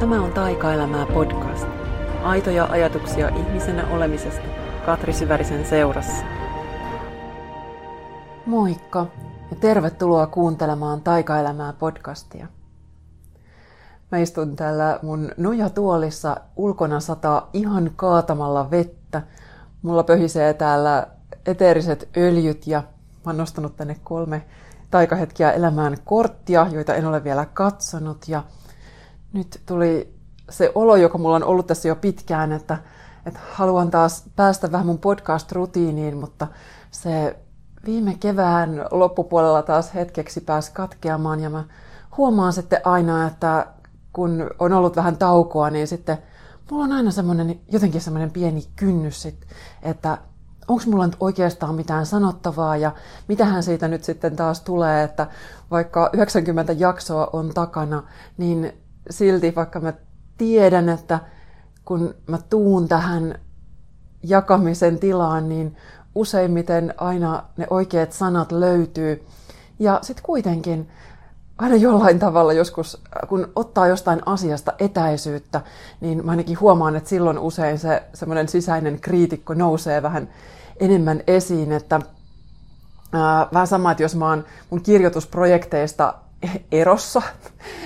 Tämä on Taikaelämää podcast. Aitoja ajatuksia ihmisenä olemisesta Katri Syvärisen seurassa. Moikka ja tervetuloa kuuntelemaan Taikaelämää podcastia. Mä istun täällä mun nojatuolissa, ulkona sataa ihan kaatamalla vettä. Mulla pöhisee täällä eteeriset öljyt ja mä oon nostanut tänne kolme taikahetkiä elämään korttia, joita en ole vielä katsonut. Ja nyt tuli se olo, joka mulla on ollut tässä jo pitkään, että, että haluan taas päästä vähän mun podcast-rutiiniin, mutta se viime kevään loppupuolella taas hetkeksi pääsi katkeamaan ja mä huomaan sitten aina, että kun on ollut vähän taukoa, niin sitten mulla on aina semmoinen, jotenkin semmoinen pieni kynnys, että onko mulla nyt oikeastaan mitään sanottavaa ja mitähän siitä nyt sitten taas tulee, että vaikka 90 jaksoa on takana, niin silti vaikka mä tiedän, että kun mä tuun tähän jakamisen tilaan, niin useimmiten aina ne oikeat sanat löytyy. Ja sitten kuitenkin aina jollain tavalla joskus, kun ottaa jostain asiasta etäisyyttä, niin mä ainakin huomaan, että silloin usein se semmoinen sisäinen kriitikko nousee vähän enemmän esiin, että ää, vähän sama, että jos mä oon mun kirjoitusprojekteista erossa,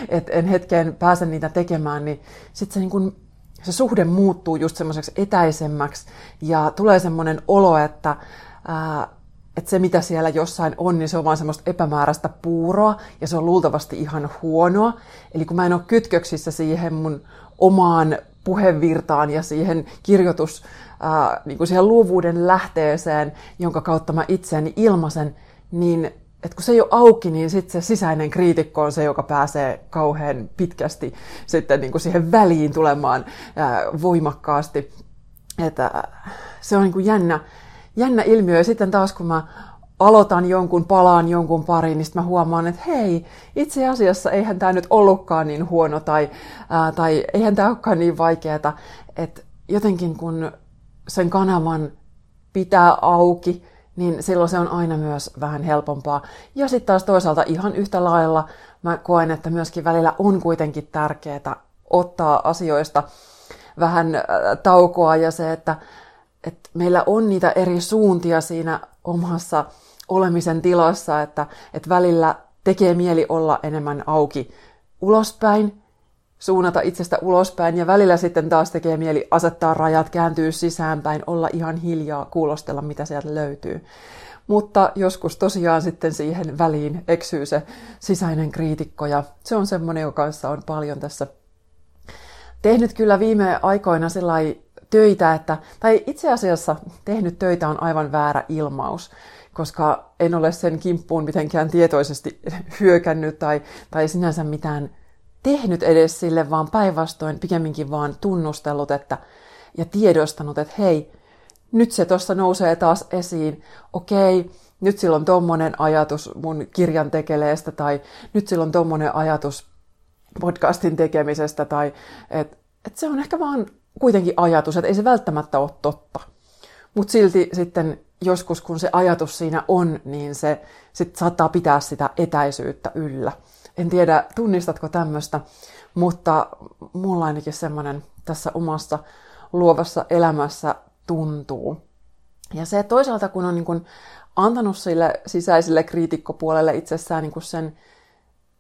että en hetkeen pääse niitä tekemään, niin sitten se, niin kun, se suhde muuttuu just semmoiseksi etäisemmäksi ja tulee semmoinen olo, että, ää, että se mitä siellä jossain on, niin se on vaan semmoista epämääräistä puuroa ja se on luultavasti ihan huonoa. Eli kun mä en ole kytköksissä siihen mun omaan puhevirtaan ja siihen kirjoitus, ää, niin kuin siihen luovuuden lähteeseen, jonka kautta mä itseäni ilmaisen, niin että kun se ei ole auki, niin sitten se sisäinen kriitikko on se, joka pääsee kauhean pitkästi sitten niin kuin siihen väliin tulemaan ää, voimakkaasti. Että se on niin kuin jännä, jännä ilmiö. Ja sitten taas kun mä aloitan jonkun, palaan jonkun pariin, niin sitten mä huomaan, että hei, itse asiassa eihän tämä nyt ollutkaan niin huono tai, ää, tai eihän tämä olekaan niin vaikeata. Että jotenkin kun sen kanavan pitää auki, niin silloin se on aina myös vähän helpompaa. Ja sitten taas toisaalta ihan yhtä lailla mä koen, että myöskin välillä on kuitenkin tärkeää ottaa asioista vähän äh, taukoa ja se, että, että meillä on niitä eri suuntia siinä omassa olemisen tilassa, että, että välillä tekee mieli olla enemmän auki ulospäin suunnata itsestä ulospäin ja välillä sitten taas tekee mieli asettaa rajat, kääntyä sisäänpäin, olla ihan hiljaa, kuulostella mitä sieltä löytyy. Mutta joskus tosiaan sitten siihen väliin eksyy se sisäinen kriitikko ja se on semmoinen, joka kanssa on paljon tässä tehnyt kyllä viime aikoina töitä, että, tai itse asiassa tehnyt töitä on aivan väärä ilmaus, koska en ole sen kimppuun mitenkään tietoisesti hyökännyt tai, tai sinänsä mitään tehnyt edes sille, vaan päinvastoin pikemminkin vaan tunnustellut että, ja tiedostanut, että hei, nyt se tuossa nousee taas esiin, okei, nyt sillä on tommonen ajatus mun kirjan tekeleestä, tai nyt sillä on tommonen ajatus podcastin tekemisestä, tai että et se on ehkä vaan kuitenkin ajatus, että ei se välttämättä ole totta. Mutta silti sitten joskus, kun se ajatus siinä on, niin se sit saattaa pitää sitä etäisyyttä yllä. En tiedä, tunnistatko tämmöistä, mutta mulla ainakin semmoinen tässä omassa luovassa elämässä tuntuu. Ja se toisaalta, kun on niin kuin antanut sille sisäiselle kriitikkopuolelle itsessään niin kuin sen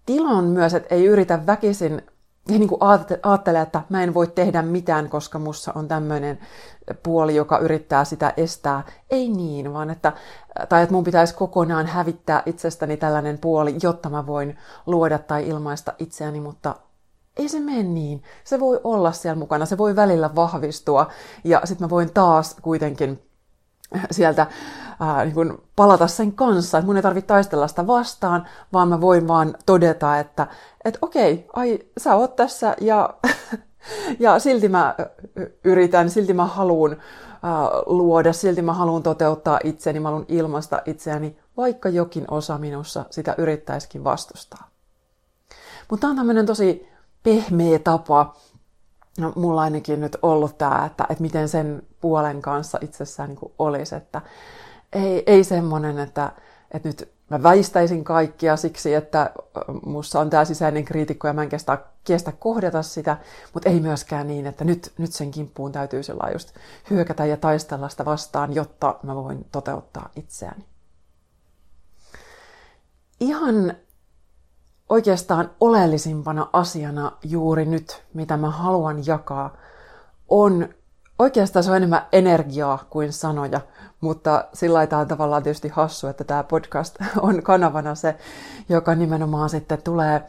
tilan myös, että ei yritä väkisin ja niin kuin ajattelee, että mä en voi tehdä mitään, koska mussa on tämmöinen puoli, joka yrittää sitä estää. Ei niin, vaan että, tai että mun pitäisi kokonaan hävittää itsestäni tällainen puoli, jotta mä voin luoda tai ilmaista itseäni, mutta ei se mene niin. Se voi olla siellä mukana, se voi välillä vahvistua ja sitten mä voin taas kuitenkin sieltä ää, niin kuin palata sen kanssa, että mun ei tarvitse taistella sitä vastaan, vaan mä voin vaan todeta, että et okei, ai sä oot tässä ja, ja silti mä yritän, silti mä haluan äh, luoda, silti mä haluan toteuttaa itseni, mä haluan ilmaista itseäni, vaikka jokin osa minussa sitä yrittäisikin vastustaa. Mutta tämä on tämmöinen tosi pehmeä tapa, no, mulla ainakin nyt ollut tämä, että, että miten sen puolen kanssa itsessään niin olisi, että ei, ei semmoinen, että, että nyt mä väistäisin kaikkia siksi, että mussa on tämä sisäinen kriitikko ja mä en kestä, kestä kohdata sitä, mutta ei myöskään niin, että nyt, nyt sen kimppuun täytyy sillä just hyökätä ja taistella sitä vastaan, jotta mä voin toteuttaa itseäni. Ihan oikeastaan oleellisimpana asiana juuri nyt, mitä mä haluan jakaa, on oikeastaan se on enemmän energiaa kuin sanoja, mutta sillä on tavallaan tietysti hassu, että tämä podcast on kanavana se, joka nimenomaan sitten tulee,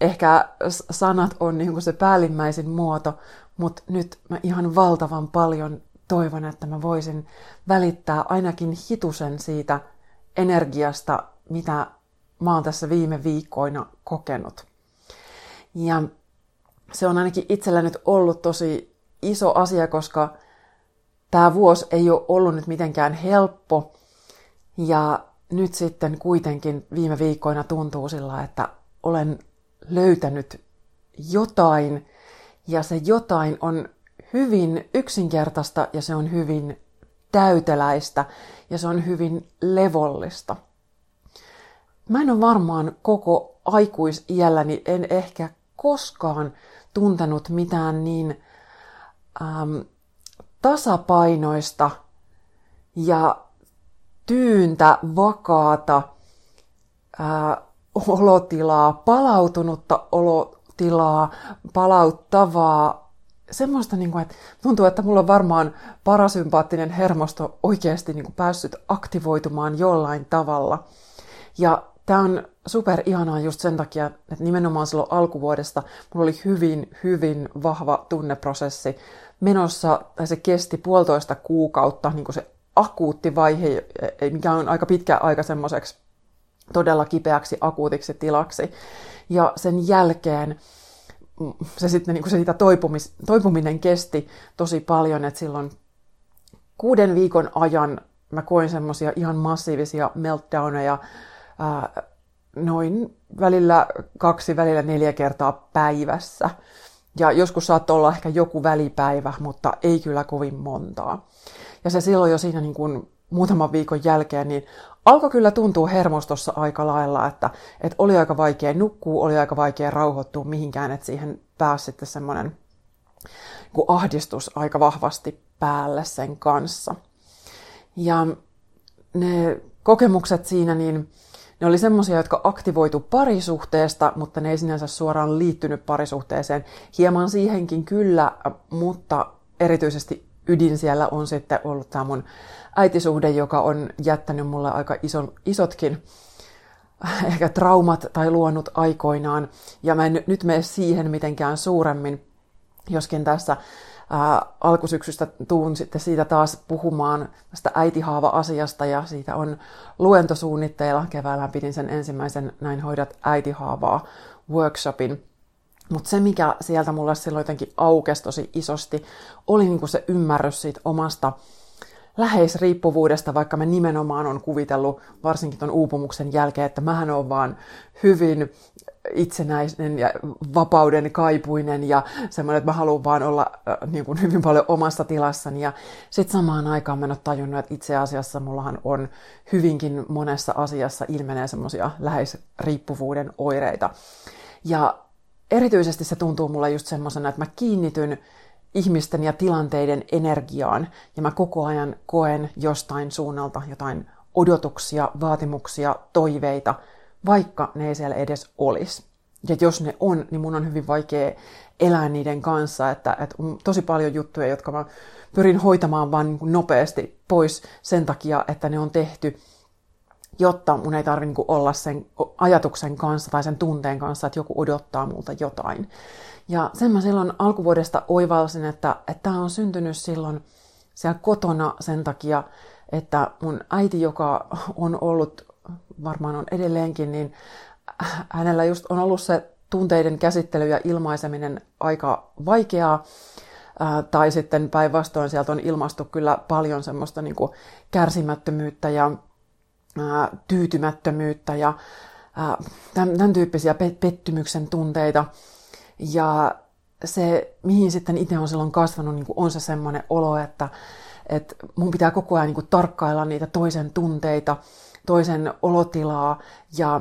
ehkä sanat on niin kuin se päällimmäisin muoto, mutta nyt mä ihan valtavan paljon toivon, että mä voisin välittää ainakin hitusen siitä energiasta, mitä mä oon tässä viime viikkoina kokenut. Ja se on ainakin itsellä nyt ollut tosi iso asia, koska tämä vuosi ei ole ollut nyt mitenkään helppo. Ja nyt sitten kuitenkin viime viikkoina tuntuu sillä, että olen löytänyt jotain. Ja se jotain on hyvin yksinkertaista ja se on hyvin täyteläistä ja se on hyvin levollista. Mä en ole varmaan koko aikuisiälläni, en ehkä koskaan tuntenut mitään niin ähm, tasapainoista ja tyyntä, vakaata ää, olotilaa, palautunutta olotilaa, palauttavaa, semmoista, niin kuin, että tuntuu, että mulla on varmaan parasympaattinen hermosto oikeasti niin kuin, päässyt aktivoitumaan jollain tavalla. Ja tämä on super ihanaa just sen takia, että nimenomaan silloin alkuvuodesta mulla oli hyvin, hyvin vahva tunneprosessi menossa, tai se kesti puolitoista kuukautta, niin kuin se akuutti vaihe, mikä on aika pitkä aika semmoiseksi todella kipeäksi akuutiksi tilaksi. Ja sen jälkeen se sitten niin kuin se siitä toipumis, toipuminen kesti tosi paljon, että silloin kuuden viikon ajan mä koin semmoisia ihan massiivisia meltdowneja ää, noin välillä kaksi, välillä neljä kertaa päivässä. Ja joskus saattoi olla ehkä joku välipäivä, mutta ei kyllä kovin montaa. Ja se silloin jo siinä niin kuin muutaman viikon jälkeen, niin alkoi kyllä tuntua hermostossa aika lailla, että, että oli aika vaikea nukkua, oli aika vaikea rauhoittua mihinkään, että siihen pääsi sitten semmoinen niin ahdistus aika vahvasti päälle sen kanssa. Ja ne kokemukset siinä, niin ne oli semmoisia, jotka aktivoitu parisuhteesta, mutta ne ei sinänsä suoraan liittynyt parisuhteeseen. Hieman siihenkin kyllä, mutta erityisesti ydin siellä on sitten ollut tämä mun äitisuhde, joka on jättänyt mulle aika ison, isotkin ehkä traumat tai luonut aikoinaan. Ja mä en nyt mene siihen mitenkään suuremmin, joskin tässä ää, alkusyksystä tuun sitten siitä taas puhumaan tästä äitihaava-asiasta ja siitä on luentosuunnitteilla. Keväällä pidin sen ensimmäisen Näin hoidat äitihaavaa workshopin. Mutta se, mikä sieltä mulle silloin jotenkin aukesi tosi isosti, oli niinku se ymmärrys siitä omasta läheisriippuvuudesta, vaikka mä nimenomaan on kuvitellut, varsinkin ton uupumuksen jälkeen, että mähän on vaan hyvin itsenäinen ja vapauden kaipuinen ja semmoinen, että mä haluan vaan olla äh, niin kuin hyvin paljon omassa tilassani. Ja sitten samaan aikaan mä en ole tajunnut, että itse asiassa mullahan on hyvinkin monessa asiassa ilmenee semmoisia läheisriippuvuuden oireita. Ja erityisesti se tuntuu mulle just semmoisena, että mä kiinnityn ihmisten ja tilanteiden energiaan ja mä koko ajan koen jostain suunnalta jotain odotuksia, vaatimuksia, toiveita, vaikka ne ei siellä edes olisi. Ja jos ne on, niin mun on hyvin vaikea elää niiden kanssa, että, että on tosi paljon juttuja, jotka mä pyrin hoitamaan vaan niin nopeasti pois sen takia, että ne on tehty, jotta mun ei tarvitse niin olla sen ajatuksen kanssa tai sen tunteen kanssa, että joku odottaa multa jotain. Ja sen mä silloin alkuvuodesta oivalsin, että tämä on syntynyt silloin siellä kotona sen takia, että mun äiti, joka on ollut, varmaan on edelleenkin, niin hänellä just on ollut se tunteiden käsittely ja ilmaiseminen aika vaikeaa, tai sitten päinvastoin sieltä on ilmastu kyllä paljon semmoista niin kuin kärsimättömyyttä ja tyytymättömyyttä ja tämän, tyyppisiä pettymyksen tunteita. Ja se, mihin sitten itse on silloin kasvanut, niin on se semmoinen olo, että, että mun pitää koko ajan niin tarkkailla niitä toisen tunteita, toisen olotilaa ja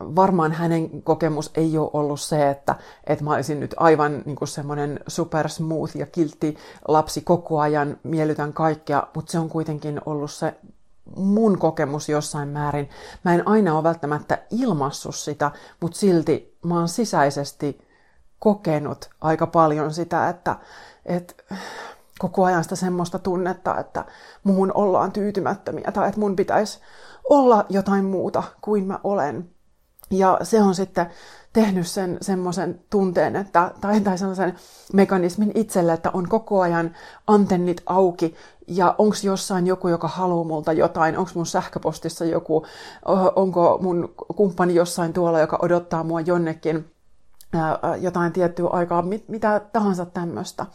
varmaan hänen kokemus ei ole ollut se, että, että mä olisin nyt aivan niin semmoinen super smooth ja kiltti lapsi koko ajan, miellytän kaikkea, mutta se on kuitenkin ollut se mun kokemus jossain määrin. Mä en aina ole välttämättä ilmassut sitä, mutta silti mä oon sisäisesti kokenut aika paljon sitä, että, että koko ajan sitä semmoista tunnetta, että muun ollaan tyytymättömiä tai että mun pitäisi olla jotain muuta kuin mä olen. Ja se on sitten tehnyt sen semmoisen tunteen, että, tai, tai sellaisen mekanismin itselle, että on koko ajan antennit auki ja onko jossain joku, joka haluaa multa jotain, onko mun sähköpostissa joku, onko mun kumppani jossain tuolla, joka odottaa mua jonnekin jotain tiettyä aikaa, mit, mitä tahansa tämmöistä.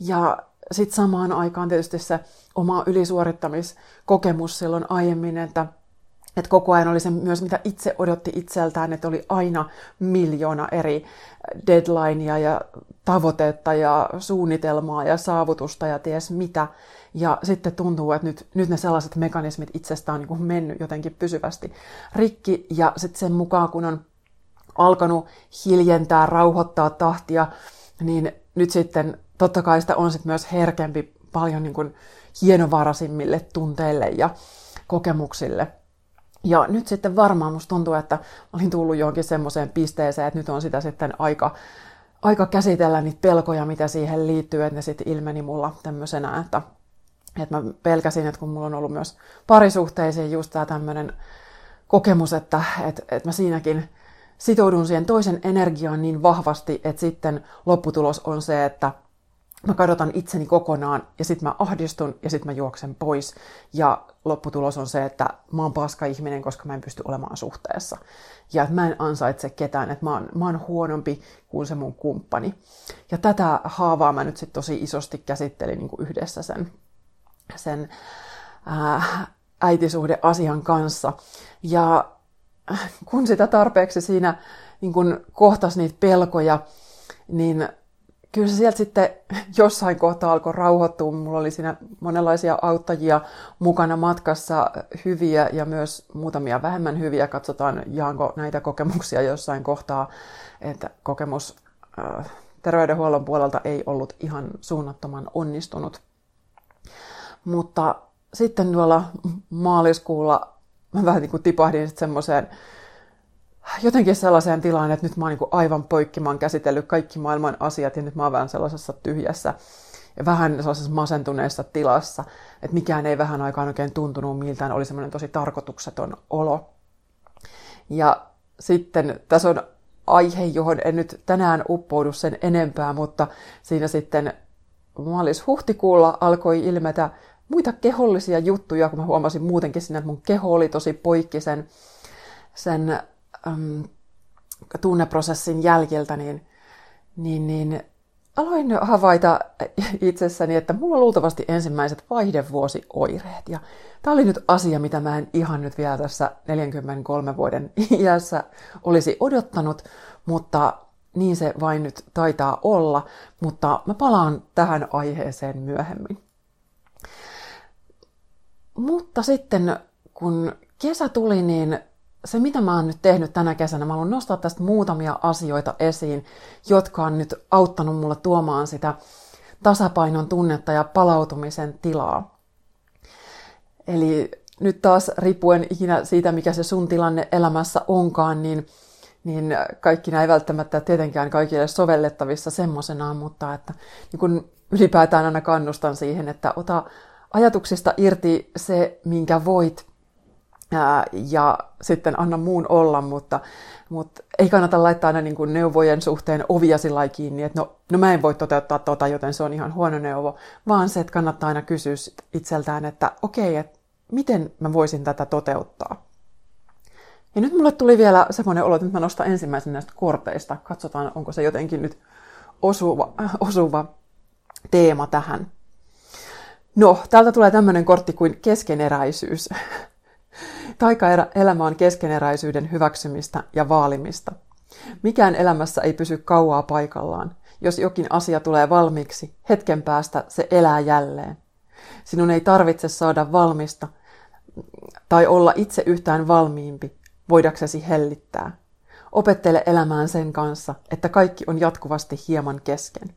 Ja sitten samaan aikaan tietysti se oma ylisuorittamiskokemus silloin aiemmin, että että koko ajan oli se myös, mitä itse odotti itseltään, että oli aina miljoona eri deadlinea ja tavoitetta ja suunnitelmaa ja saavutusta ja ties mitä. Ja sitten tuntuu, että nyt, nyt ne sellaiset mekanismit itsestään on niin kuin mennyt jotenkin pysyvästi rikki. Ja sitten sen mukaan, kun on alkanut hiljentää, rauhoittaa tahtia, niin nyt sitten totta kai sitä on sitten myös herkempi paljon niin kuin tunteille ja kokemuksille – ja nyt sitten varmaan musta tuntuu, että olin tullut johonkin semmoiseen pisteeseen, että nyt on sitä sitten aika, aika käsitellä niitä pelkoja, mitä siihen liittyy, että ne sitten ilmeni mulla tämmöisenä, että, että mä pelkäsin, että kun mulla on ollut myös parisuhteisiin just tämä tämmöinen kokemus, että, että, että mä siinäkin sitoudun siihen toisen energiaan niin vahvasti, että sitten lopputulos on se, että mä kadotan itseni kokonaan ja sitten mä ahdistun ja sitten mä juoksen pois. Ja lopputulos on se, että mä oon paska ihminen, koska mä en pysty olemaan suhteessa. Ja että mä en ansaitse ketään, että mä oon, mä oon huonompi kuin se mun kumppani. Ja tätä haavaa mä nyt sitten tosi isosti käsittelin niin kuin yhdessä sen, sen ää, äitisuhdeasian kanssa. Ja kun sitä tarpeeksi siinä niin kun kohtasi niitä pelkoja, niin kyllä se sieltä sitten jossain kohtaa alkoi rauhoittua. Mulla oli siinä monenlaisia auttajia mukana matkassa, hyviä ja myös muutamia vähemmän hyviä. Katsotaan, jaanko näitä kokemuksia jossain kohtaa, että kokemus äh, terveydenhuollon puolelta ei ollut ihan suunnattoman onnistunut. Mutta sitten tuolla maaliskuulla mä vähän niin kuin tipahdin semmoiseen jotenkin sellaiseen tilaan, että nyt mä oon niin aivan poikki, mä oon käsitellyt kaikki maailman asiat ja nyt mä oon vähän sellaisessa tyhjässä ja vähän sellaisessa masentuneessa tilassa, että mikään ei vähän aikaan oikein tuntunut miltään, oli semmoinen tosi tarkoitukseton olo. Ja sitten tässä on aihe, johon en nyt tänään uppoudu sen enempää, mutta siinä sitten maalis-huhtikuulla alkoi ilmetä muita kehollisia juttuja, kun mä huomasin muutenkin siinä, että mun keho oli tosi poikki sen, sen äm, tunneprosessin jäljiltä, niin, niin, niin aloin havaita itsessäni, että mulla on luultavasti ensimmäiset vaihdevuosioireet. Ja tämä oli nyt asia, mitä mä en ihan nyt vielä tässä 43 vuoden iässä olisi odottanut, mutta niin se vain nyt taitaa olla. Mutta mä palaan tähän aiheeseen myöhemmin. Mutta sitten kun kesä tuli, niin se, mitä mä oon nyt tehnyt tänä kesänä, mä haluan nostaa tästä muutamia asioita esiin, jotka on nyt auttanut mulle tuomaan sitä tasapainon tunnetta ja palautumisen tilaa. Eli nyt taas riippuen ikinä siitä, mikä se sun tilanne elämässä onkaan, niin, niin kaikki näin välttämättä tietenkään kaikille sovellettavissa semmoisenaan, mutta että niin kun ylipäätään aina kannustan siihen, että ota ajatuksista irti se, minkä voit ja sitten anna muun olla, mutta, mutta ei kannata laittaa aina niin kuin neuvojen suhteen ovia sillä kiinni, että no, no mä en voi toteuttaa tota, joten se on ihan huono neuvo, vaan se, että kannattaa aina kysyä itseltään, että okei, okay, että miten mä voisin tätä toteuttaa. Ja nyt mulle tuli vielä semmoinen olo, että mä nostan ensimmäisen näistä korteista. Katsotaan, onko se jotenkin nyt osuva, osuva teema tähän. No, täältä tulee tämmöinen kortti kuin keskeneräisyys. Taikaelämä on keskeneräisyyden hyväksymistä ja vaalimista. Mikään elämässä ei pysy kauaa paikallaan. Jos jokin asia tulee valmiiksi, hetken päästä se elää jälleen. Sinun ei tarvitse saada valmista, tai olla itse yhtään valmiimpi, voidaksesi hellittää. Opettele elämään sen kanssa, että kaikki on jatkuvasti hieman kesken.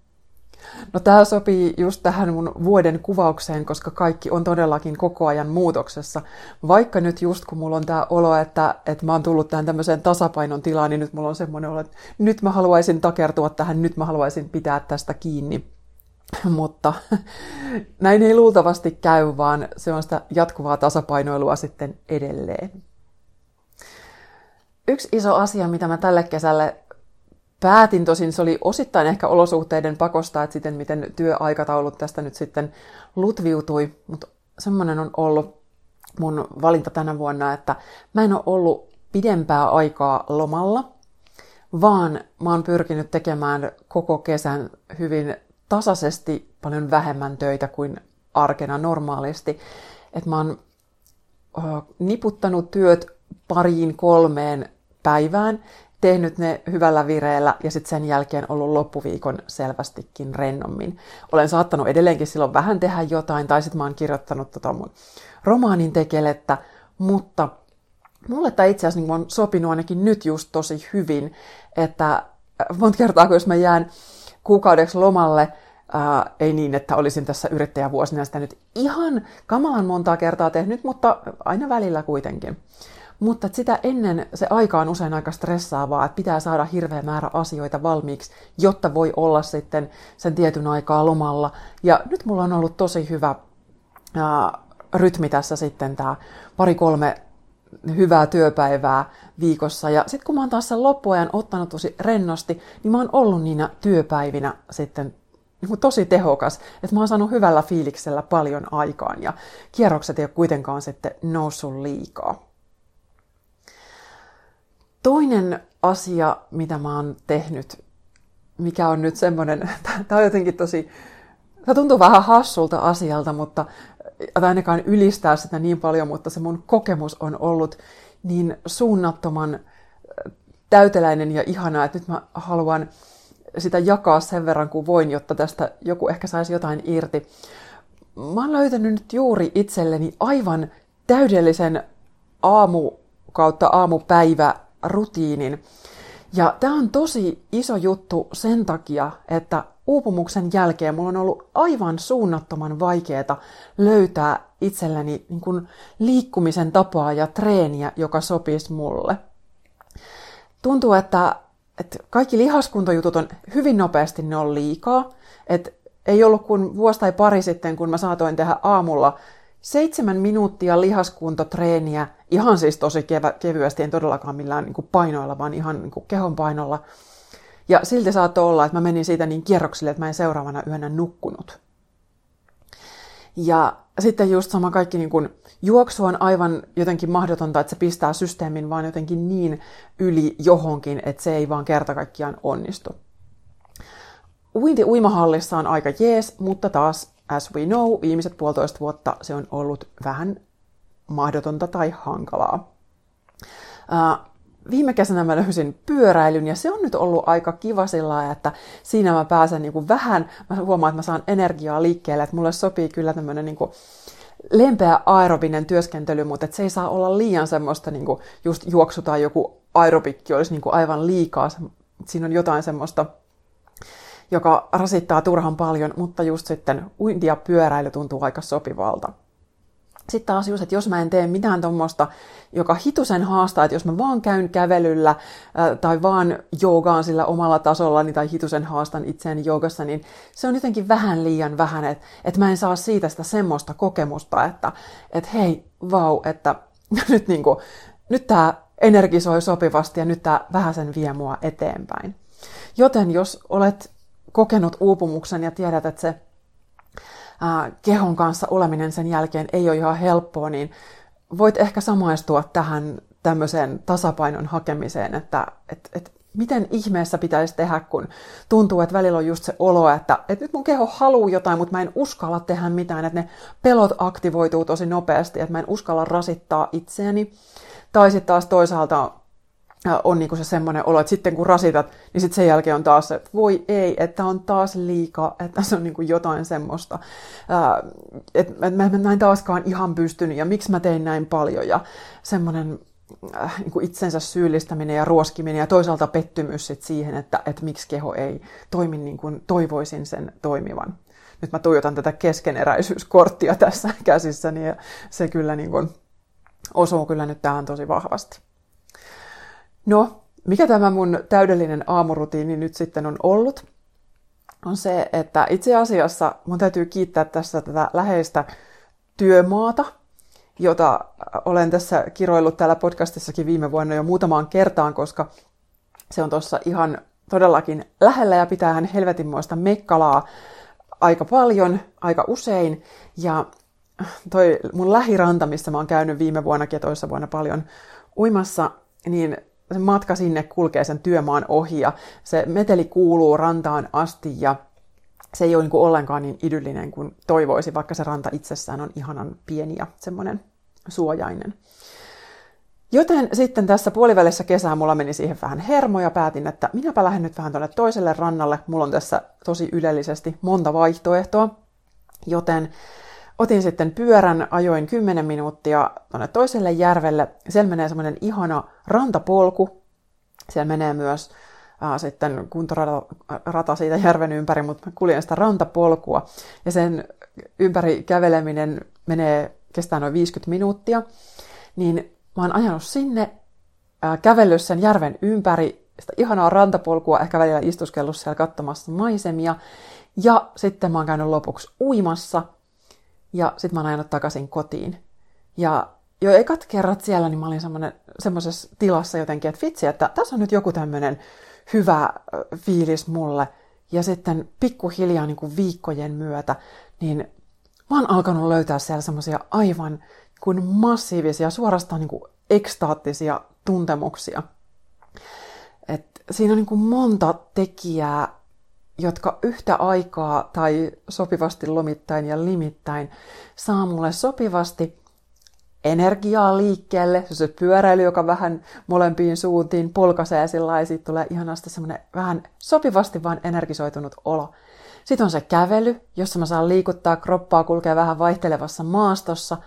No tämä sopii just tähän mun vuoden kuvaukseen, koska kaikki on todellakin koko ajan muutoksessa. Vaikka nyt just kun mulla on tämä olo, että, että mä oon tullut tähän tämmöiseen tasapainon tilaan, niin nyt mulla on semmoinen olo, että nyt mä haluaisin takertua tähän, nyt mä haluaisin pitää tästä kiinni. Mutta näin ei luultavasti käy, vaan se on sitä jatkuvaa tasapainoilua sitten edelleen. Yksi iso asia, mitä mä tälle kesälle päätin, tosin se oli osittain ehkä olosuhteiden pakosta, että sitten miten työaikataulut tästä nyt sitten lutviutui, mutta semmoinen on ollut mun valinta tänä vuonna, että mä en ole ollut pidempää aikaa lomalla, vaan mä oon pyrkinyt tekemään koko kesän hyvin tasaisesti paljon vähemmän töitä kuin arkena normaalisti. Että mä oon niputtanut työt pariin kolmeen päivään, tehnyt ne hyvällä vireellä ja sitten sen jälkeen ollut loppuviikon selvästikin rennommin. Olen saattanut edelleenkin silloin vähän tehdä jotain, tai sitten mä oon kirjoittanut tota mun romaanin tekelettä, mutta mulle tämä itse asiassa niin on sopinut ainakin nyt just tosi hyvin, että monta kertaa, kun jos mä jään kuukaudeksi lomalle, ää, ei niin, että olisin tässä yrittäjävuosina sitä nyt ihan kamalan montaa kertaa tehnyt, mutta aina välillä kuitenkin. Mutta sitä ennen se aika on usein aika stressaavaa, että pitää saada hirveä määrä asioita valmiiksi, jotta voi olla sitten sen tietyn aikaa lomalla. Ja nyt mulla on ollut tosi hyvä ää, rytmi tässä sitten tämä pari-kolme hyvää työpäivää viikossa. Ja sitten kun mä oon taas sen loppuajan ottanut tosi rennosti, niin mä oon ollut niinä työpäivinä sitten niin tosi tehokas, että mä oon saanut hyvällä fiiliksellä paljon aikaan ja kierrokset ei ole kuitenkaan sitten noussut liikaa. Toinen asia, mitä mä oon tehnyt, mikä on nyt semmoinen, tämä on jotenkin tosi, tämä tuntuu vähän hassulta asialta, mutta tai ainakaan ylistää sitä niin paljon, mutta se mun kokemus on ollut niin suunnattoman täyteläinen ja ihanaa, että nyt mä haluan sitä jakaa sen verran kuin voin, jotta tästä joku ehkä saisi jotain irti. Mä oon löytänyt nyt juuri itselleni aivan täydellisen aamu kautta aamupäivä rutiinin. Ja tämä on tosi iso juttu sen takia, että uupumuksen jälkeen mulla on ollut aivan suunnattoman vaikeaa löytää itselleni niin kuin liikkumisen tapaa ja treeniä, joka sopisi mulle. Tuntuu, että, että kaikki lihaskuntojutut on hyvin nopeasti ne on liikaa. Että ei ollut kuin vuosi tai pari sitten, kun mä saatoin tehdä aamulla seitsemän minuuttia lihaskuntotreeniä, ihan siis tosi kevä, kevyesti, en todellakaan millään niin kuin painoilla, vaan ihan niin kuin kehon painolla. Ja silti saattoi olla, että mä menin siitä niin kierroksille, että mä en seuraavana yönä nukkunut. Ja sitten just sama kaikki niin kuin, juoksu on aivan jotenkin mahdotonta, että se pistää systeemin vaan jotenkin niin yli johonkin, että se ei vaan kerta kaikkiaan onnistu. Uinti uimahallissa on aika jees, mutta taas as we know, viimeiset puolitoista vuotta se on ollut vähän mahdotonta tai hankalaa. Uh, viime kesänä mä löysin pyöräilyn ja se on nyt ollut aika kiva sillä että siinä mä pääsen niin kuin vähän, mä huomaan, että mä saan energiaa liikkeelle, että mulle sopii kyllä tämmöinen niin lempeä aerobinen työskentely, mutta se ei saa olla liian semmoista niin kuin just juoksu tai joku aerobikki olisi niin kuin aivan liikaa. Siinä on jotain semmoista joka rasittaa turhan paljon, mutta just sitten uinti ja pyöräily tuntuu aika sopivalta. Sitten taas just, että jos mä en tee mitään tuommoista, joka hitusen haastaa, että jos mä vaan käyn kävelyllä äh, tai vaan joogaan sillä omalla tasollani tai hitusen haastan itseäni joogassa, niin se on jotenkin vähän liian vähän, että, että mä en saa siitä sitä semmoista kokemusta, että, että hei, vau, että nyt, niin kuin, nyt tämä energisoi sopivasti ja nyt tämä vähän sen vie mua eteenpäin. Joten jos olet kokenut uupumuksen ja tiedät, että se ää, kehon kanssa oleminen sen jälkeen ei ole ihan helppoa, niin voit ehkä samaistua tähän tämmöiseen tasapainon hakemiseen, että et, et, miten ihmeessä pitäisi tehdä, kun tuntuu, että välillä on just se olo, että, että nyt mun keho haluaa jotain, mutta mä en uskalla tehdä mitään, että ne pelot aktivoituu tosi nopeasti, että mä en uskalla rasittaa itseäni. Tai sitten taas toisaalta on niinku se semmoinen olo, että sitten kun rasitat, niin sitten sen jälkeen on taas että voi ei, että on taas liikaa, että se on niinku jotain semmoista, että mä en näin taaskaan ihan pystynyt ja miksi mä tein näin paljon ja semmoinen äh, niin kuin itsensä syyllistäminen ja ruoskiminen ja toisaalta pettymys sit siihen, että, että miksi keho ei toimi niin kuin toivoisin sen toimivan. Nyt mä tuijotan tätä keskeneräisyyskorttia tässä käsissäni ja se kyllä niin kuin osuu kyllä nyt tähän tosi vahvasti. No, mikä tämä mun täydellinen aamurutiini nyt sitten on ollut? On se, että itse asiassa mun täytyy kiittää tässä tätä läheistä työmaata, jota olen tässä kiroillut täällä podcastissakin viime vuonna jo muutamaan kertaan, koska se on tuossa ihan todellakin lähellä ja pitää hän helvetinmoista mekkalaa aika paljon, aika usein. Ja toi mun lähiranta, missä mä oon käynyt viime vuonna ja toissa vuonna paljon uimassa, niin se matka sinne kulkee sen työmaan ohi ja se meteli kuuluu rantaan asti ja se ei ole niin kuin ollenkaan niin idyllinen kuin toivoisi, vaikka se ranta itsessään on ihanan pieni ja semmoinen suojainen. Joten sitten tässä puolivälissä kesää mulla meni siihen vähän hermo ja päätin, että minäpä lähden nyt vähän tuonne toiselle rannalle. Mulla on tässä tosi ylellisesti monta vaihtoehtoa. Joten otin sitten pyörän, ajoin 10 minuuttia tuonne toiselle järvelle. Siellä menee semmoinen ihana rantapolku. Siellä menee myös äh, sitten kuntorata siitä järven ympäri, mutta kuljen sitä rantapolkua. Ja sen ympäri käveleminen menee, kestää noin 50 minuuttia. Niin mä oon ajanut sinne, äh, kävellyt sen järven ympäri, sitä ihanaa rantapolkua, ehkä välillä istuskellut siellä katsomassa maisemia. Ja sitten mä oon käynyt lopuksi uimassa – ja sitten mä oon ajanut takaisin kotiin. Ja jo ekat kerrat siellä, niin mä olin semmoisessa tilassa jotenkin, että vitsi, että tässä on nyt joku tämmöinen hyvä fiilis mulle. Ja sitten pikkuhiljaa niin kuin viikkojen myötä, niin mä oon alkanut löytää siellä semmoisia aivan kuin massiivisia, suorastaan niin kuin ekstaattisia tuntemuksia. Et siinä on niin kuin monta tekijää, jotka yhtä aikaa tai sopivasti lomittain ja limittäin saa mulle sopivasti energiaa liikkeelle, se, se pyöräily, joka vähän molempiin suuntiin polkaisee sillä ja siitä tulee ihanasti semmoinen vähän sopivasti vaan energisoitunut olo. Sitten on se kävely, jossa mä saan liikuttaa kroppaa, kulkea vähän vaihtelevassa maastossa,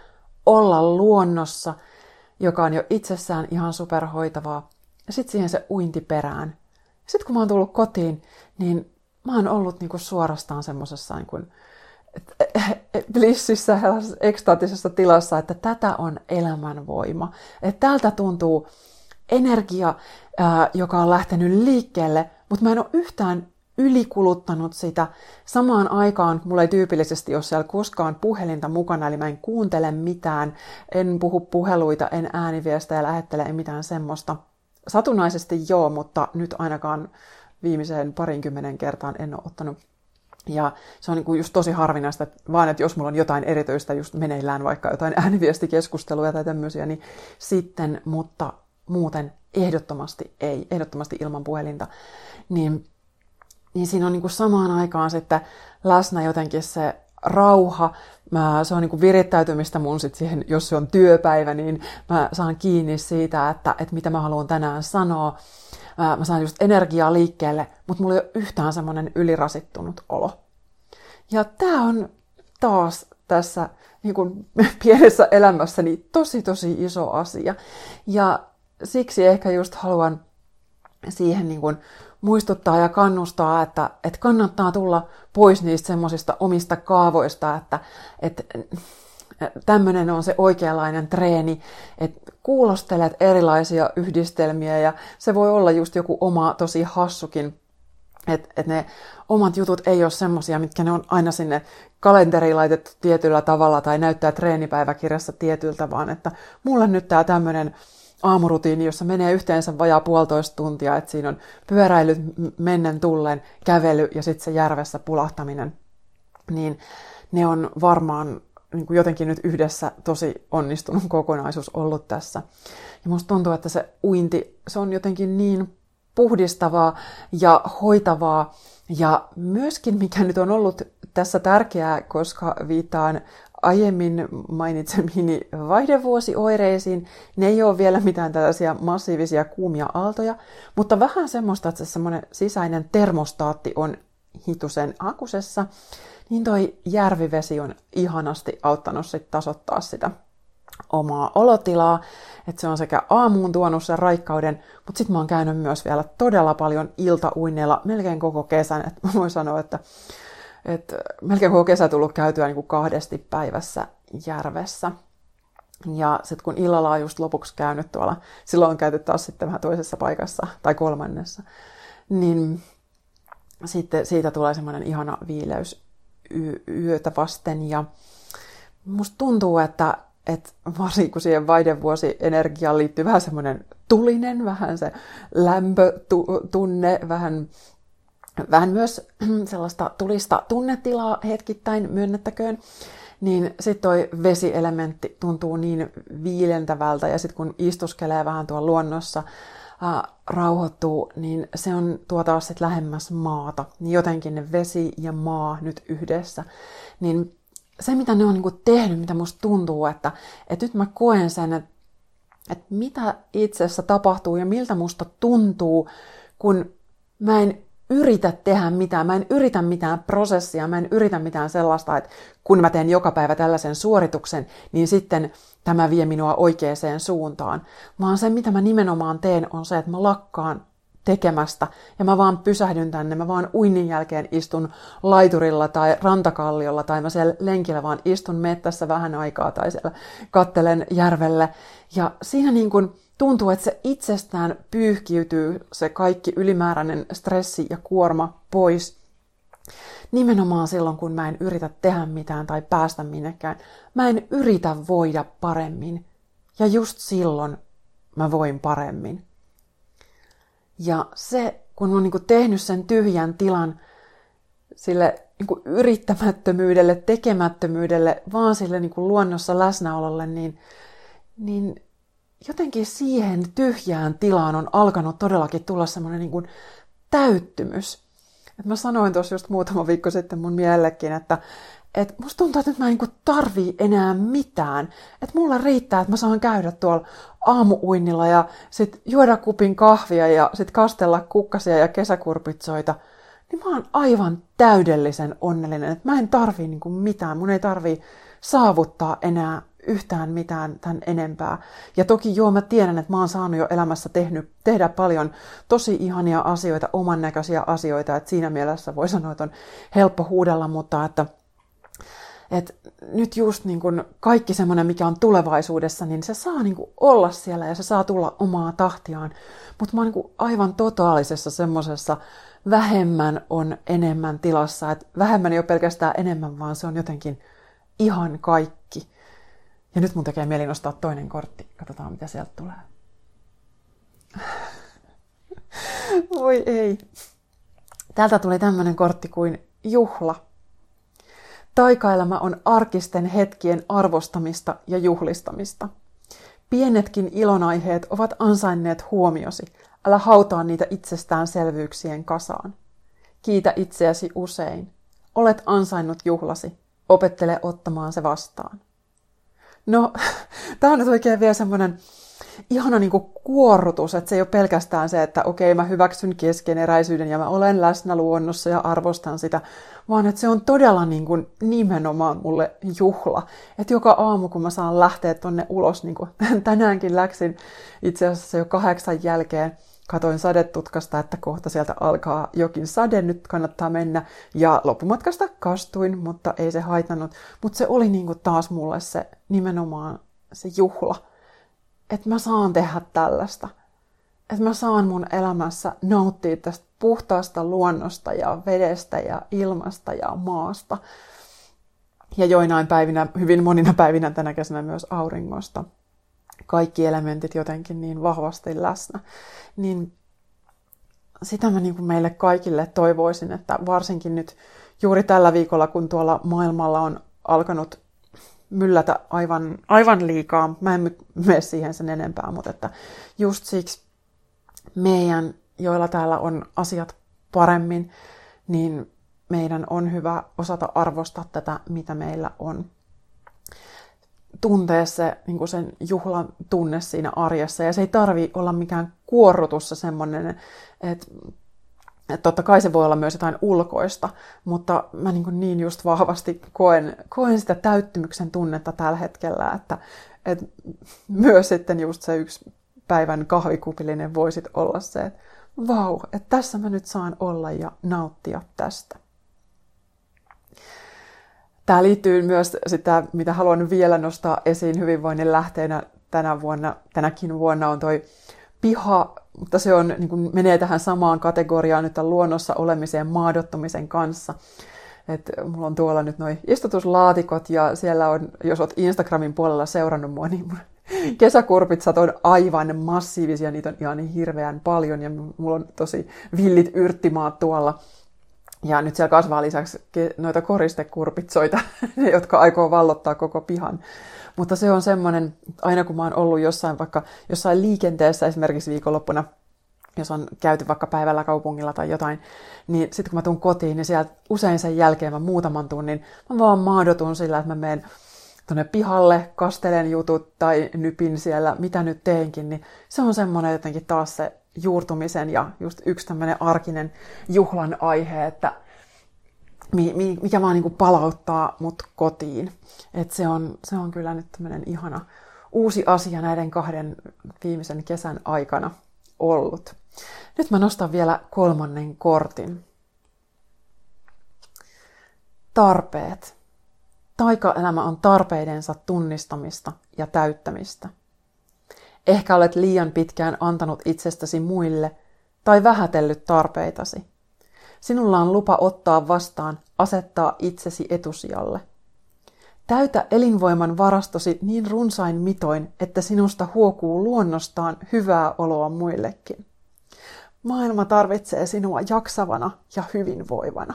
olla luonnossa, joka on jo itsessään ihan superhoitavaa. Ja sitten siihen se uinti perään. Sitten kun mä oon tullut kotiin, niin mä oon ollut niinku suorastaan semmoisessa niinku, blississä, ekstaattisessa tilassa, että tätä on elämän voima. Että täältä tuntuu energia, joka on lähtenyt liikkeelle, mutta mä en ole yhtään ylikuluttanut sitä. Samaan aikaan mulla ei tyypillisesti ole siellä koskaan puhelinta mukana, eli mä en kuuntele mitään, en puhu puheluita, en ääniviestejä, lähettele, en mitään semmoista. Satunnaisesti joo, mutta nyt ainakaan viimeiseen parinkymmenen kertaan en ole ottanut. Ja se on niin kuin just tosi harvinaista, että vaan että jos mulla on jotain erityistä just meneillään, vaikka jotain ääniviestikeskusteluja tai tämmöisiä, niin sitten, mutta muuten ehdottomasti ei, ehdottomasti ilman puhelinta. Niin, niin siinä on niin kuin samaan aikaan sitten läsnä jotenkin se rauha, mä, se on niin kuin virittäytymistä mun sit siihen, jos se on työpäivä, niin mä saan kiinni siitä, että, että mitä mä haluan tänään sanoa mä saan just energiaa liikkeelle, mutta mulla ei ole yhtään semmoinen ylirasittunut olo. Ja tämä on taas tässä niin kuin pienessä elämässäni tosi tosi iso asia. Ja siksi ehkä just haluan siihen niin kuin muistuttaa ja kannustaa, että, että kannattaa tulla pois niistä semmoisista omista kaavoista, että, että tämmöinen on se oikeanlainen treeni, että kuulostelet erilaisia yhdistelmiä ja se voi olla just joku oma tosi hassukin, että et ne omat jutut ei ole semmosia, mitkä ne on aina sinne kalenteriin laitettu tietyllä tavalla tai näyttää treenipäiväkirjassa tietyltä, vaan että mulle nyt tämä tämmöinen aamurutiini, jossa menee yhteensä vajaa puolitoista tuntia, että siinä on pyöräilyt mennen tullen, kävely ja sitten se järvessä pulahtaminen, niin ne on varmaan niin kuin jotenkin nyt yhdessä tosi onnistunut kokonaisuus ollut tässä. Ja musta tuntuu, että se uinti, se on jotenkin niin puhdistavaa ja hoitavaa. Ja myöskin, mikä nyt on ollut tässä tärkeää, koska viittaan aiemmin mainitsemiini vaihdevuosioireisiin. Ne ei ole vielä mitään tällaisia massiivisia kuumia aaltoja, mutta vähän semmoista, että se semmoinen sisäinen termostaatti on hitusen hakusessa, niin toi järvivesi on ihanasti auttanut sit tasoittaa sitä omaa olotilaa, että se on sekä aamuun tuonut sen raikkauden, mutta sitten mä oon käynyt myös vielä todella paljon iltauinneilla melkein koko kesän, että mä voin sanoa, että, että melkein koko kesä tullut käytyä niin kuin kahdesti päivässä järvessä. Ja sitten kun illalla on just lopuksi käynyt tuolla, silloin on käyty taas sitten vähän toisessa paikassa tai kolmannessa, niin sitten siitä tulee semmoinen ihana viileys yötä vasten. Ja musta tuntuu, että, että varsinkin kun siihen vaihdevuosi-energiaan liittyy vähän semmoinen tulinen, vähän se lämpötunne, vähän, vähän myös sellaista tulista tunnetilaa hetkittäin myönnettäköön, niin sitten toi vesielementti tuntuu niin viilentävältä ja sitten kun istuskelee vähän tuolla luonnossa, rauhoittuu, niin se on tuo taas sit lähemmäs maata. Niin jotenkin ne vesi ja maa nyt yhdessä. Niin se, mitä ne on niinku tehnyt, mitä musta tuntuu, että, että nyt mä koen sen, että, että mitä itsessä tapahtuu ja miltä musta tuntuu, kun mä en yritä tehdä mitään, mä en yritä mitään prosessia, mä en yritä mitään sellaista, että kun mä teen joka päivä tällaisen suorituksen, niin sitten tämä vie minua oikeaan suuntaan. Vaan se, mitä mä nimenomaan teen, on se, että mä lakkaan tekemästä ja mä vaan pysähdyn tänne, mä vaan uinnin jälkeen istun laiturilla tai rantakalliolla tai mä siellä lenkillä vaan istun mettässä vähän aikaa tai siellä kattelen järvelle. Ja siinä niin kuin tuntuu, että se itsestään pyyhkiytyy se kaikki ylimääräinen stressi ja kuorma pois. Nimenomaan silloin, kun mä en yritä tehdä mitään tai päästä minnekään. Mä en yritä voida paremmin. Ja just silloin mä voin paremmin. Ja se, kun on niin tehnyt sen tyhjän tilan sille niin yrittämättömyydelle, tekemättömyydelle, vaan sille niin luonnossa läsnäololle, niin, niin jotenkin siihen tyhjään tilaan on alkanut todellakin tulla semmoinen niin täyttymys. Et mä sanoin tuossa just muutama viikko sitten mun mielellekin, että et musta tuntuu, että nyt mä en niin tarvii enää mitään. Että mulla riittää, että mä saan käydä tuolla aamuuinnilla ja sit juoda kupin kahvia ja sit kastella kukkasia ja kesäkurpitsoita. Niin mä oon aivan täydellisen onnellinen, että mä en tarvii niin mitään. Mun ei tarvii saavuttaa enää yhtään mitään tämän enempää. Ja toki joo, mä tiedän, että mä oon saanut jo elämässä tehnyt, tehdä paljon tosi ihania asioita, oman näköisiä asioita, että siinä mielessä voi sanoa, että on helppo huudella, mutta että et nyt just niin kun kaikki semmoinen, mikä on tulevaisuudessa, niin se saa niin olla siellä ja se saa tulla omaa tahtiaan. Mutta mä oon niin aivan totaalisessa semmoisessa vähemmän on enemmän tilassa. että vähemmän ei ole pelkästään enemmän, vaan se on jotenkin ihan kaikki. Ja nyt mun tekee mieli nostaa toinen kortti. Katsotaan, mitä sieltä tulee. Voi ei. Täältä tuli tämmöinen kortti kuin juhla. Taikaelämä on arkisten hetkien arvostamista ja juhlistamista. Pienetkin ilonaiheet ovat ansainneet huomiosi. Älä hautaa niitä itsestäänselvyyksien kasaan. Kiitä itseäsi usein. Olet ansainnut juhlasi. Opettele ottamaan se vastaan. No, tämä on nyt oikein vielä semmoinen ihana niin kuorrutus, että se ei ole pelkästään se, että okei, mä hyväksyn keskeneräisyyden ja mä olen läsnä luonnossa ja arvostan sitä, vaan että se on todella niin kuin nimenomaan mulle juhla. Että joka aamu, kun mä saan lähteä tonne ulos, niin kuin tänäänkin läksin itse asiassa jo kahdeksan jälkeen, katoin sadetutkasta, että kohta sieltä alkaa jokin sade, nyt kannattaa mennä. Ja loppumatkasta kastuin, mutta ei se haitannut. Mutta se oli niinku taas mulle se nimenomaan se juhla. Että mä saan tehdä tällaista. Että mä saan mun elämässä nauttia tästä puhtaasta luonnosta ja vedestä ja ilmasta ja maasta. Ja joinain päivinä, hyvin monina päivinä tänä kesänä myös auringosta kaikki elementit jotenkin niin vahvasti läsnä, niin sitä mä niin kuin meille kaikille toivoisin, että varsinkin nyt juuri tällä viikolla, kun tuolla maailmalla on alkanut myllätä aivan, aivan liikaa, mä en mene siihen sen enempää, mutta että just siksi meidän, joilla täällä on asiat paremmin, niin meidän on hyvä osata arvostaa tätä, mitä meillä on. Tuntea se, niin sen juhlan tunne siinä arjessa. Ja se ei tarvi olla mikään kuorrutus semmoinen, että että totta kai se voi olla myös jotain ulkoista, mutta mä niin, niin just vahvasti koen, koen sitä täyttymyksen tunnetta tällä hetkellä, että, että myös sitten just se yksi päivän kahvikupillinen voisit olla se, että vau, että tässä mä nyt saan olla ja nauttia tästä. Tämä liittyy myös sitä, mitä haluan vielä nostaa esiin hyvinvoinnin lähteenä tänä vuonna, tänäkin vuonna on toi piha, mutta se on, niin kuin menee tähän samaan kategoriaan nyt luonnossa olemisen ja maadottumisen kanssa. Et mulla on tuolla nyt noin istutuslaatikot ja siellä on, jos oot Instagramin puolella seurannut mua, niin mun kesäkurpitsat on aivan massiivisia, niitä on ihan hirveän paljon ja mulla on tosi villit yrttimaat tuolla. Ja nyt siellä kasvaa lisäksi noita koristekurpitsoita, jotka aikoo vallottaa koko pihan. Mutta se on semmoinen, aina kun mä oon ollut jossain vaikka jossain liikenteessä esimerkiksi viikonloppuna, jos on käyty vaikka päivällä kaupungilla tai jotain, niin sitten kun mä tuun kotiin, niin sieltä usein sen jälkeen mä muutaman tunnin, mä vaan maadotun sillä, että mä menen tuonne pihalle, kastelen jutut tai nypin siellä, mitä nyt teenkin, niin se on semmoinen jotenkin taas se juurtumisen ja just yksi tämmöinen arkinen juhlan aihe, että mikä vaan niin palauttaa mut kotiin. Et se, on, se on kyllä nyt tämmöinen ihana uusi asia näiden kahden viimeisen kesän aikana ollut. Nyt mä nostan vielä kolmannen kortin. Tarpeet. Taikaelämä on tarpeidensa tunnistamista ja täyttämistä. Ehkä olet liian pitkään antanut itsestäsi muille tai vähätellyt tarpeitasi. Sinulla on lupa ottaa vastaan, asettaa itsesi etusijalle. Täytä elinvoiman varastosi niin runsain mitoin, että sinusta huokuu luonnostaan hyvää oloa muillekin. Maailma tarvitsee sinua jaksavana ja hyvinvoivana.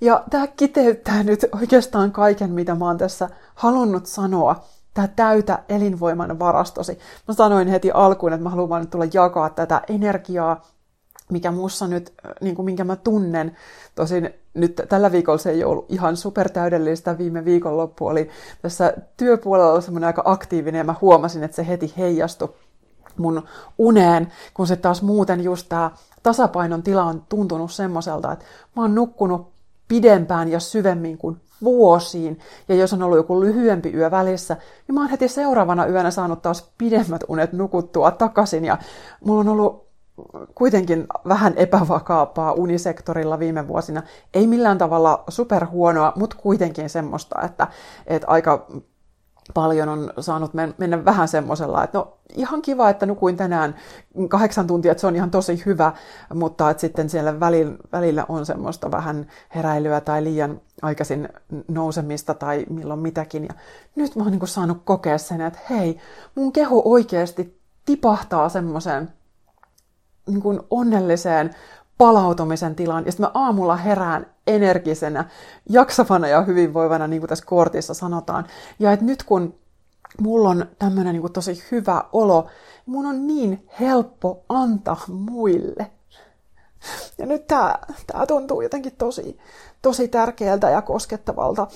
Ja tämä kiteyttää nyt oikeastaan kaiken, mitä mä oon tässä halunnut sanoa. Tämä täytä elinvoiman varastosi. Mä sanoin heti alkuun, että mä haluan nyt tulla jakaa tätä energiaa, mikä mussa nyt, niin kuin minkä mä tunnen. Tosin nyt tällä viikolla se ei ollut ihan supertäydellistä. Viime viikonloppu oli tässä työpuolella semmoinen aika aktiivinen ja mä huomasin, että se heti heijastui mun uneen, kun se taas muuten just tämä tasapainon tila on tuntunut semmoiselta, että mä oon nukkunut pidempään ja syvemmin kuin vuosiin. Ja jos on ollut joku lyhyempi yö välissä, niin mä oon heti seuraavana yönä saanut taas pidemmät unet nukuttua takaisin. Ja mulla on ollut kuitenkin vähän epävakaapaa unisektorilla viime vuosina. Ei millään tavalla superhuonoa, mutta kuitenkin semmoista, että, että aika paljon on saanut mennä vähän semmoisella, että no ihan kiva, että nukuin tänään kahdeksan tuntia, että se on ihan tosi hyvä, mutta että sitten siellä välillä on semmoista vähän heräilyä tai liian aikaisin nousemista tai milloin mitäkin. Ja nyt mä oon niin saanut kokea sen, että hei, mun keho oikeasti tipahtaa semmoiseen niin onnelliseen palautumisen tilaan. Ja sitten mä aamulla herään energisenä, jaksavana ja hyvinvoivana, niin kuin tässä kortissa sanotaan. Ja että nyt kun mulla on tämmöinen niin tosi hyvä olo, mun on niin helppo antaa muille. Ja nyt tämä, tämä tuntuu jotenkin tosi, tosi tärkeältä ja koskettavalta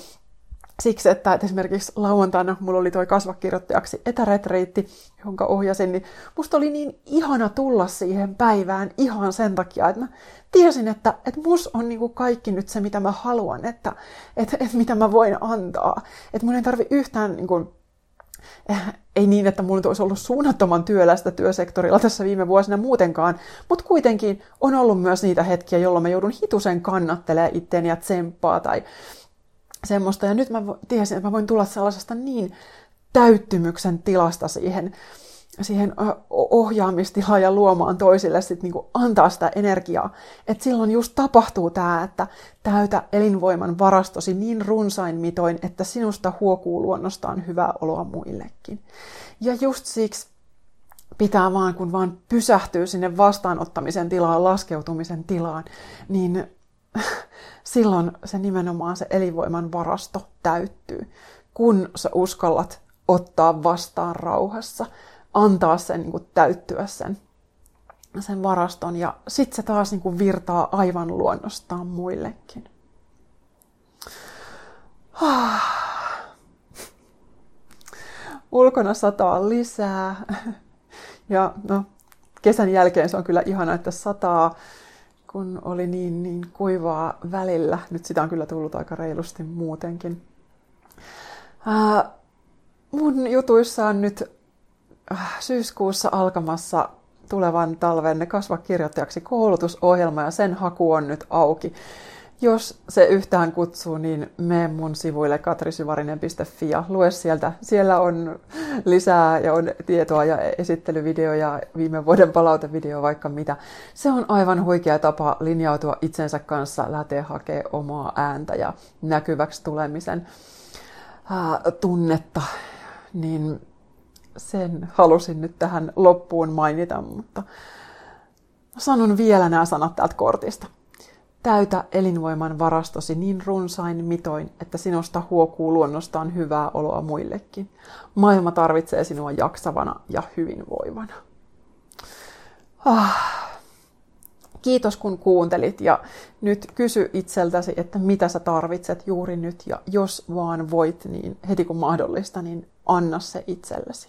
siksi, että, esimerkiksi lauantaina mulla oli toi kasvakirjoittajaksi etäretriitti, jonka ohjasin, niin musta oli niin ihana tulla siihen päivään ihan sen takia, että mä tiesin, että, että mus on niin kuin kaikki nyt se, mitä mä haluan, että, että, että mitä mä voin antaa. Että mun ei tarvi yhtään niin kuin, eh, ei niin, että mulla olisi ollut suunnattoman työlästä työsektorilla tässä viime vuosina muutenkaan, mutta kuitenkin on ollut myös niitä hetkiä, jolloin mä joudun hitusen kannattelee itteeni ja tsemppaa tai semmoista. Ja nyt mä tiesin, että mä voin tulla sellaisesta niin täyttymyksen tilasta siihen, siihen ohjaamistilaan ja luomaan toisille sit niinku antaa sitä energiaa. Että silloin just tapahtuu tämä, että täytä elinvoiman varastosi niin runsain mitoin, että sinusta huokuu luonnostaan hyvää oloa muillekin. Ja just siksi pitää vaan, kun vaan pysähtyy sinne vastaanottamisen tilaan, laskeutumisen tilaan, niin silloin se nimenomaan se elinvoiman varasto täyttyy, kun sä uskallat ottaa vastaan rauhassa, antaa sen niin kuin, täyttyä sen, sen varaston ja sitten se taas niin kuin, virtaa aivan luonnostaan muillekin. ulkona sataa lisää. Ja no, kesän jälkeen se on kyllä ihana, että sataa, kun oli niin, niin kuivaa välillä. Nyt sitä on kyllä tullut aika reilusti muutenkin. Ää, mun jutuissa on nyt syyskuussa alkamassa tulevan talven kasvakirjoittajaksi koulutusohjelma ja sen haku on nyt auki. Jos se yhtään kutsuu, niin mene mun sivuille katrisyvarinen.fi ja lue sieltä. Siellä on lisää ja on tietoa ja esittelyvideoja, viime vuoden palautevideo, vaikka mitä. Se on aivan huikea tapa linjautua itsensä kanssa, lähteä hakemaan omaa ääntä ja näkyväksi tulemisen ää, tunnetta. Niin sen halusin nyt tähän loppuun mainita, mutta sanon vielä nämä sanat täältä kortista. Täytä elinvoiman varastosi niin runsain mitoin, että sinusta huokuu luonnostaan hyvää oloa muillekin. Maailma tarvitsee sinua jaksavana ja hyvinvoivana. Ah. Kiitos kun kuuntelit ja nyt kysy itseltäsi, että mitä sä tarvitset juuri nyt ja jos vaan voit, niin heti kun mahdollista, niin anna se itsellesi.